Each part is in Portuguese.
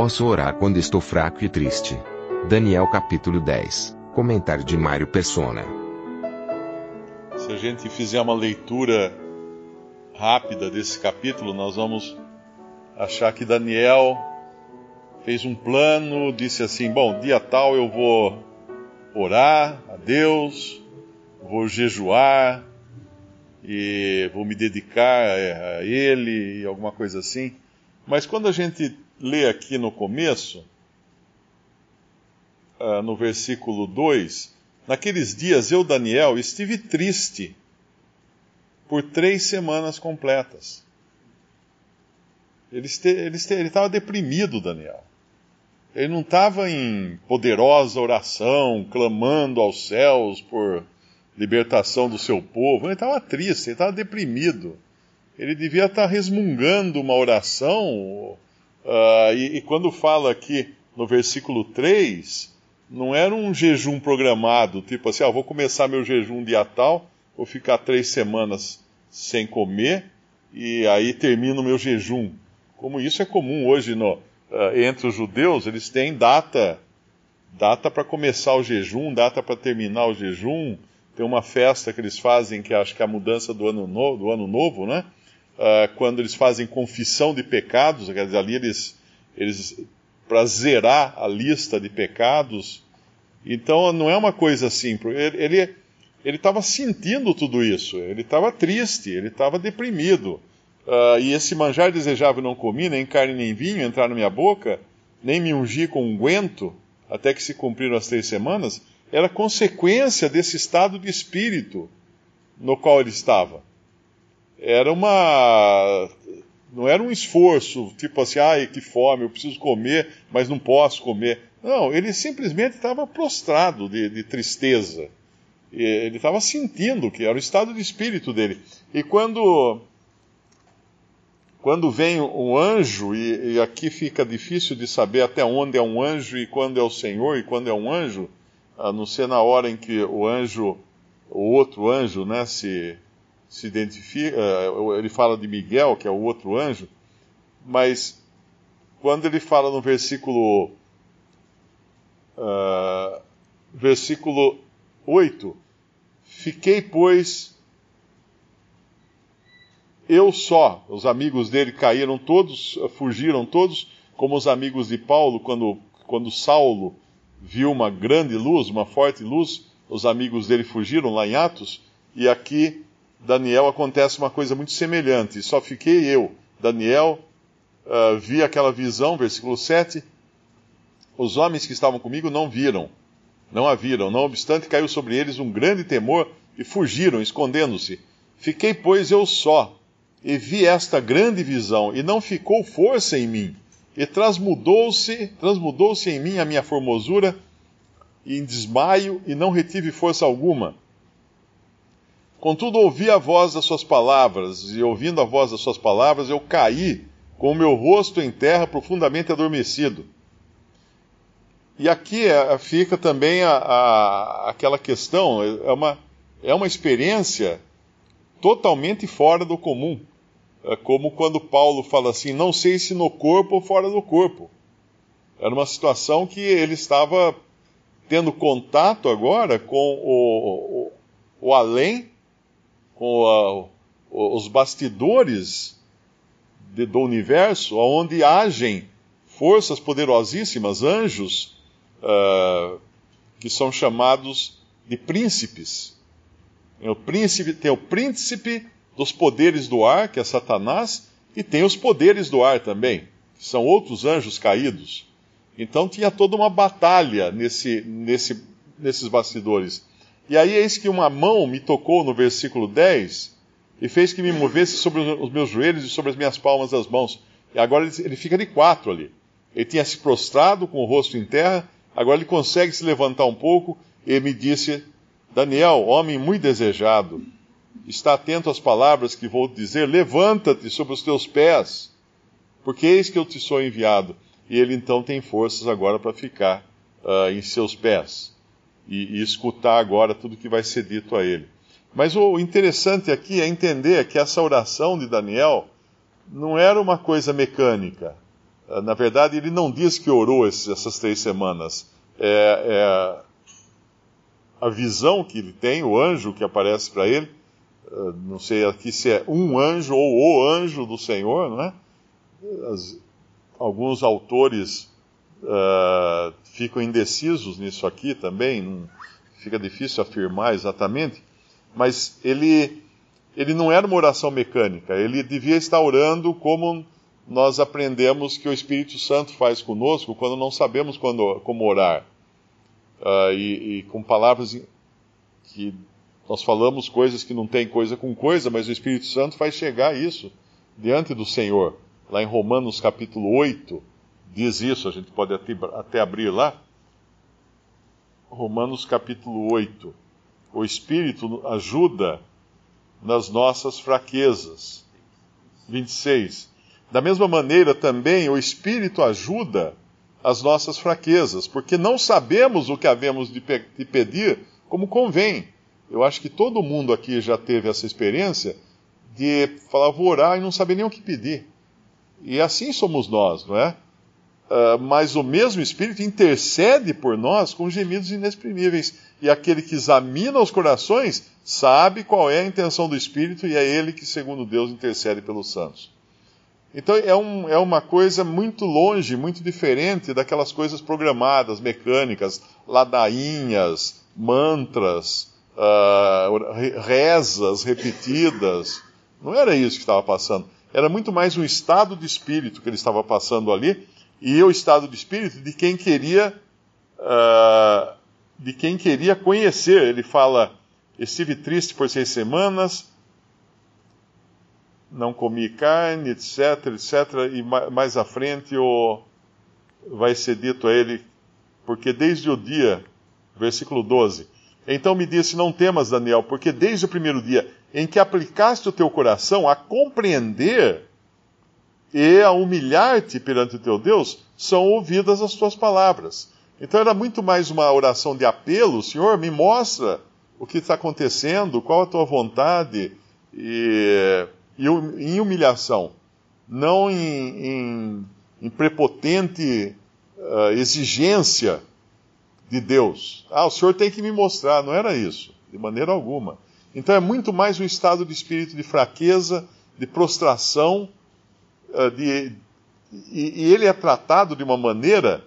Posso orar quando estou fraco e triste. Daniel capítulo 10. Comentário de Mário Persona. Se a gente fizer uma leitura rápida desse capítulo, nós vamos achar que Daniel fez um plano, disse assim: Bom, dia tal eu vou orar a Deus, vou jejuar e vou me dedicar a Ele, alguma coisa assim. Mas quando a gente lê aqui no começo, uh, no versículo 2, naqueles dias eu, Daniel, estive triste por três semanas completas. Ele estava deprimido, Daniel. Ele não estava em poderosa oração, clamando aos céus por libertação do seu povo. Ele estava triste, ele estava deprimido. Ele devia estar resmungando uma oração. Uh, e, e quando fala aqui no versículo 3, não era um jejum programado, tipo assim, ah, vou começar meu jejum dia tal, vou ficar três semanas sem comer, e aí termino meu jejum. Como isso é comum hoje no, uh, entre os judeus, eles têm data data para começar o jejum, data para terminar o jejum. Tem uma festa que eles fazem, que acho que é a mudança do ano, no, do ano novo, né? Uh, quando eles fazem confissão de pecados, quer dizer, ali eles, eles para zerar a lista de pecados. Então não é uma coisa assim. Ele estava sentindo tudo isso. Ele estava triste. Ele estava deprimido. Uh, e esse manjar desejável não comi, nem carne nem vinho entrar na minha boca, nem me ungi com unguento, até que se cumpriram as três semanas, era consequência desse estado de espírito no qual ele estava. Era uma não era um esforço, tipo assim, ai, que fome, eu preciso comer, mas não posso comer. Não, ele simplesmente estava prostrado de, de tristeza. Ele estava sentindo que era o estado de espírito dele. E quando quando vem um anjo, e, e, aqui fica difícil de saber até onde é um anjo e quando é o Senhor e quando é um anjo, a não ser na hora em que o anjo, o outro anjo, né, se, se identifica, eh, ele fala de Miguel, que é o outro anjo, mas quando ele fala no versículo, uh, versículo 8, fiquei, pois, eu só, os amigos dele caíram todos, fugiram todos, como os amigos de Paulo, quando, quando Saulo viu uma grande luz, uma forte luz, os amigos dele fugiram lá em Atos, e aqui Daniel acontece uma coisa muito semelhante. Só fiquei eu, Daniel, uh, vi aquela visão, versículo 7. Os homens que estavam comigo não viram, não a viram. Não obstante, caiu sobre eles um grande temor e fugiram, escondendo-se. Fiquei, pois, eu só, e vi esta grande visão, e não ficou força em mim, e transmudou-se, transmudou-se em mim a minha formosura, e em desmaio, e não retive força alguma. Contudo, ouvi a voz das suas palavras, e ouvindo a voz das suas palavras, eu caí com o meu rosto em terra profundamente adormecido. E aqui é, fica também a, a, aquela questão, é uma, é uma experiência totalmente fora do comum. É como quando Paulo fala assim: não sei se no corpo ou fora do corpo. Era uma situação que ele estava tendo contato agora com o, o, o além com a, os bastidores de, do universo, onde agem forças poderosíssimas, anjos, uh, que são chamados de príncipes. Tem o príncipe, tem o príncipe dos poderes do ar, que é Satanás, e tem os poderes do ar também, que são outros anjos caídos. Então tinha toda uma batalha nesse, nesse, nesses bastidores. E aí eis que uma mão me tocou no versículo 10 e fez que me movesse sobre os meus joelhos e sobre as minhas palmas das mãos. E agora ele, fica de quatro ali. Ele tinha se prostrado com o rosto em terra, agora ele consegue se levantar um pouco e me disse: Daniel, homem muito desejado, está atento às palavras que vou dizer, levanta-te sobre os teus pés, porque eis que eu te sou enviado. E ele então tem forças agora para ficar uh, em seus pés e, e escutar agora tudo que vai ser dito a ele. Mas o interessante aqui é entender que essa oração de Daniel não era uma coisa mecânica. Ah, na verdade, ele não diz que orou essas três semanas. É, é a visão que ele tem, o anjo que aparece para ele, ah, não sei aqui se é um anjo ou o anjo do Senhor, não é? As, alguns autores uh, ficam indecisos nisso aqui também, não, fica difícil afirmar exatamente, mas ele, ele não era uma oração mecânica, ele devia estar orando como nós aprendemos que o Espírito Santo faz conosco quando não sabemos quando, como orar. Uh, e, e, com palavras que nós falamos coisas que não tem coisa com coisa, mas o Espírito Santo faz chegar isso diante do Senhor. Lá em Romanos capítulo 8, diz isso, a gente pode até, até abrir lá. Romanos capítulo 8. O Espírito ajuda nas nossas fraquezas. 26. Da mesma maneira também o Espírito ajuda as nossas fraquezas, porque não sabemos o que havemos de, pe de pedir como convém. Eu acho que todo mundo aqui já teve essa experiência de falar, vou orar e não saber nem o que pedir. E assim somos nós, não é? Uh, mas o mesmo Espírito intercede por nós com gemidos inexprimíveis. E aquele que examina os corações sabe qual é a intenção do Espírito e é ele que, segundo Deus, intercede pelos santos. Então é, um, é uma coisa muito longe, muito diferente daquelas coisas programadas, mecânicas, ladainhas, mantras, uh, rezas repetidas. Não era isso que estava passando era muito mais um estado de espírito que ele estava passando ali, e o estado de espírito de quem queria uh, de quem queria conhecer. Ele fala: estive triste por seis semanas, não comi carne, etc, etc. E mais à frente o, vai ser dito a ele, porque desde o dia, versículo 12, então me disse: Não temas, Daniel, porque desde o primeiro dia em que aplicaste o teu coração a compreender e a humilhar-te perante o teu Deus, são ouvidas as tuas palavras. Então era muito mais uma oração de apelo: Senhor, me mostra o que está acontecendo, qual a tua vontade, e, e em humilhação, não em, em, em prepotente uh, exigência de Deus. Ah, o Senhor tem que me mostrar. Não era isso, de maneira alguma. Então é muito mais um estado de espírito de fraqueza, de prostração, de, e, e ele é tratado de uma maneira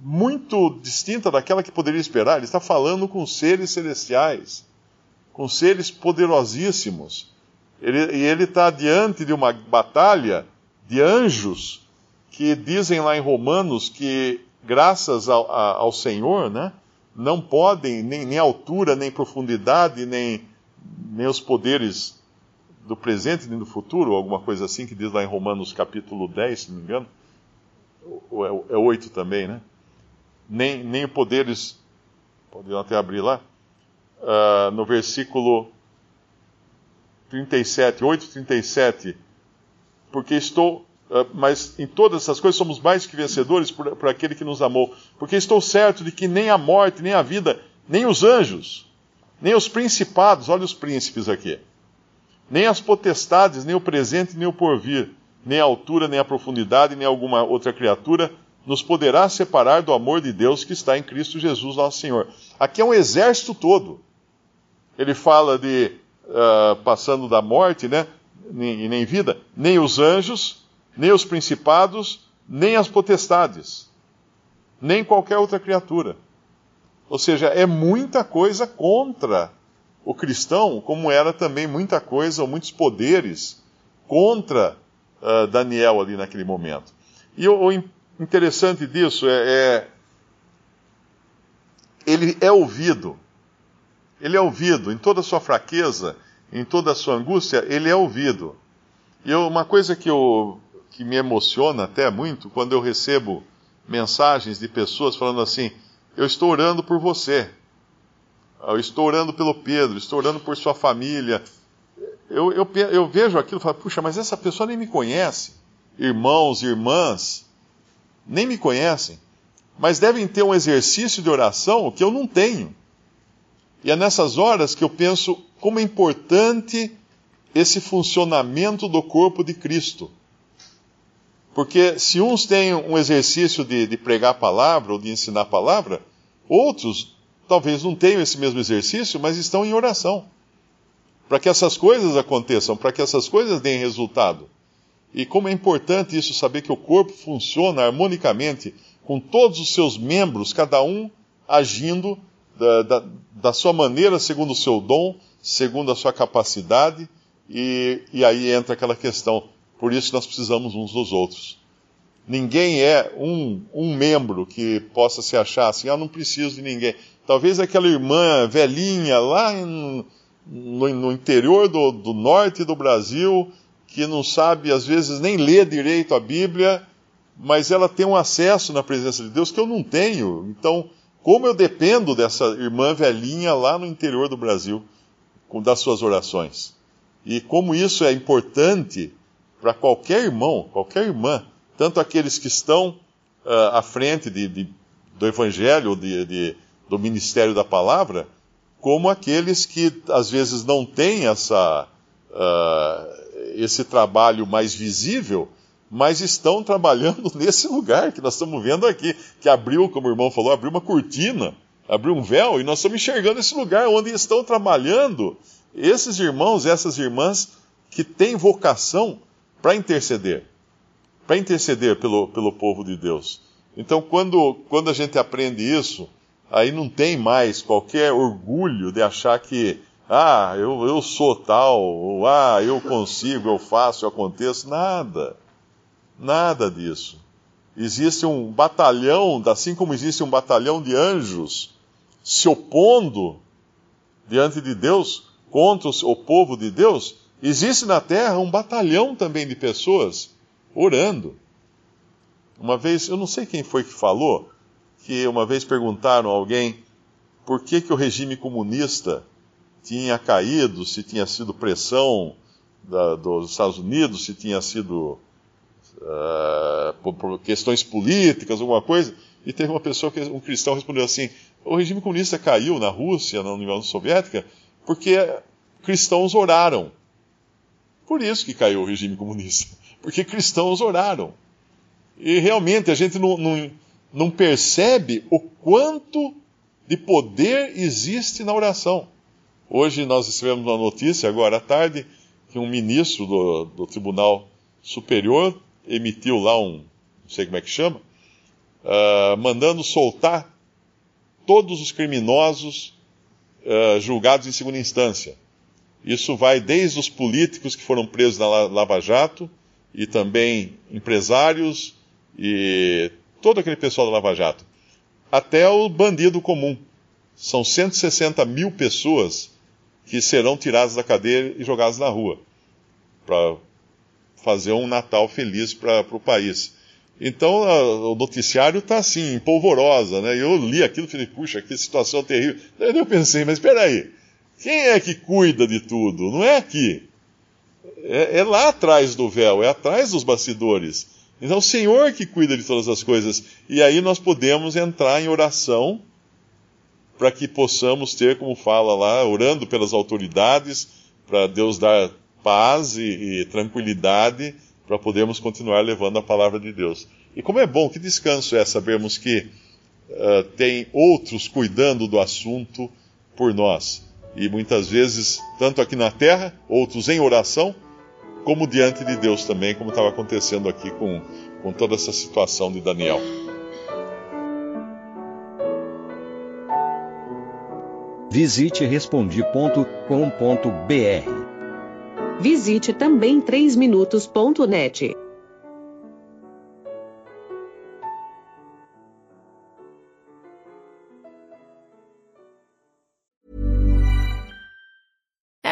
muito distinta daquela que poderia esperar. Ele está falando com seres celestiais, com seres poderosíssimos. Ele, e ele está diante de uma batalha de anjos que dizem lá em Romanos que graças ao, ao Senhor, né, não podem, nem, nem altura, nem profundidade, nem, nem os poderes do presente nem do futuro, alguma coisa assim que diz lá em Romanos capítulo 10, se não me engano, ou é, é 8 também, né? Nem, nem poderes, podem até abrir lá, uh, no versículo 37, 8, 37, porque estou ah, mas em todas essas coisas somos mais que vencedores por, por, aquele que nos amou. Porque estou certo de que nem a morte, nem a vida, nem os anjos, nem os principados, olha os príncipes aqui, nem as potestades, nem o presente, nem o porvir, nem a altura, nem a profundidade, nem alguma outra criatura, nos poderá separar do amor de Deus que está em Cristo Jesus, nosso Senhor. Aqui é um exército todo. Ele fala de uh, passando da morte, né? Nem, nem vida, nem os anjos, nem os principados, nem as potestades, nem qualquer outra criatura. Ou seja, é muita coisa contra o cristão, como era também muita coisa, ou muitos poderes contra uh, Daniel ali naquele momento. E o, o interessante disso é, é, ele é ouvido. Ele é ouvido em toda a sua fraqueza, em toda a sua angústia, ele é ouvido. E eu, uma coisa que, eu, que me emociona até muito, quando eu recebo mensagens de pessoas falando assim: Eu estou orando por você, eu estou orando pelo Pedro, estou orando por sua família. Eu, eu, eu vejo aquilo e falo: Puxa, mas essa pessoa nem me conhece. Irmãos, irmãs, nem me conhecem, mas devem ter um exercício de oração que eu não tenho. E é nessas horas que eu penso como é importante esse funcionamento do corpo de Cristo. Porque se uns têm um exercício de, de pregar a palavra ou de ensinar a palavra, outros talvez não tenham esse mesmo exercício, mas estão em oração. Para que essas coisas aconteçam, para que essas coisas deem resultado. E como é importante isso, saber que o corpo funciona harmonicamente com todos os seus membros, cada um agindo da, da, da sua maneira, segundo o seu dom, segundo a sua capacidade, e, e aí entra aquela questão. Por isso nós precisamos uns dos outros. Ninguém é um, um membro que possa se achar assim, ah, não preciso de ninguém. Talvez aquela irmã velhinha lá em, no, no, interior do, do norte do Brasil, que não sabe, às vezes, nem ler direito a Bíblia, mas ela tem um acesso na presença de Deus que eu não tenho. Então, como eu dependo dessa irmã velhinha lá no interior do Brasil, com das suas orações. E como isso é importante para qualquer irmão, qualquer irmã, tanto aqueles que estão uh, à frente de, de, do Evangelho, de, de, do ministério da palavra, como aqueles que às vezes não têm essa, uh, esse trabalho mais visível, mas estão trabalhando nesse lugar que nós estamos vendo aqui, que abriu, como o irmão falou, abriu uma cortina, abriu um véu, e nós estamos enxergando esse lugar onde estão trabalhando esses irmãos, essas irmãs que têm vocação para interceder, para interceder pelo, pelo povo de Deus. Então, quando, quando a gente aprende isso, aí não tem mais qualquer orgulho de achar que, ah, eu, eu sou tal, ou ah, eu consigo, eu faço, eu aconteço. Nada. Nada disso. Existe um batalhão, assim como existe um batalhão de anjos se opondo diante de Deus contra o povo de Deus, existe na terra um batalhão também de pessoas orando. Uma vez, eu não sei quem foi que falou, que uma vez perguntaram a alguém por que, que o regime comunista tinha caído, se tinha sido pressão da, dos Estados Unidos, se tinha sido uh, por, questões políticas, alguma coisa, e teve uma pessoa, que um cristão, respondeu assim: o regime comunista caiu na Rússia, na União Soviética, porque cristãos oraram. Por isso que caiu o regime comunista, porque cristãos oraram. E realmente a gente não, não, não percebe o quanto de poder existe na oração. Hoje nós recebemos uma notícia, agora à tarde, que um ministro do, do Tribunal Superior emitiu lá um, não sei como é que chama, uh, mandando soltar todos os criminosos uh, julgados em segunda instância. Isso vai desde os políticos que foram presos na Lava Jato, e também empresários e todo aquele pessoal da Lava Jato, até o bandido comum. São 160 mil pessoas que serão tiradas da cadeia e jogadas na rua para fazer um Natal feliz para o país. Então a, o noticiário está assim, polvorosa, né? Eu li aquilo e falei, puxa, que situação terrível. Daí eu pensei, mas espera aí, quem é que cuida de tudo? Não é aqui. É, é, lá atrás do véu, é atrás dos bastidores. Então, o Senhor que cuida de todas as coisas. E aí nós podemos entrar em oração para que possamos ter, como fala lá, orando pelas autoridades, para Deus dar paz e, e tranquilidade para podermos continuar levando a palavra de Deus. E como é bom, que descanso é sabermos que uh, tem outros cuidando do assunto por nós. E muitas vezes, tanto aqui na terra, outros em oração, como diante de Deus também, como estava acontecendo aqui com, com toda essa situação de Daniel. Visite respondi.com.br. Visite também 3minutos.net.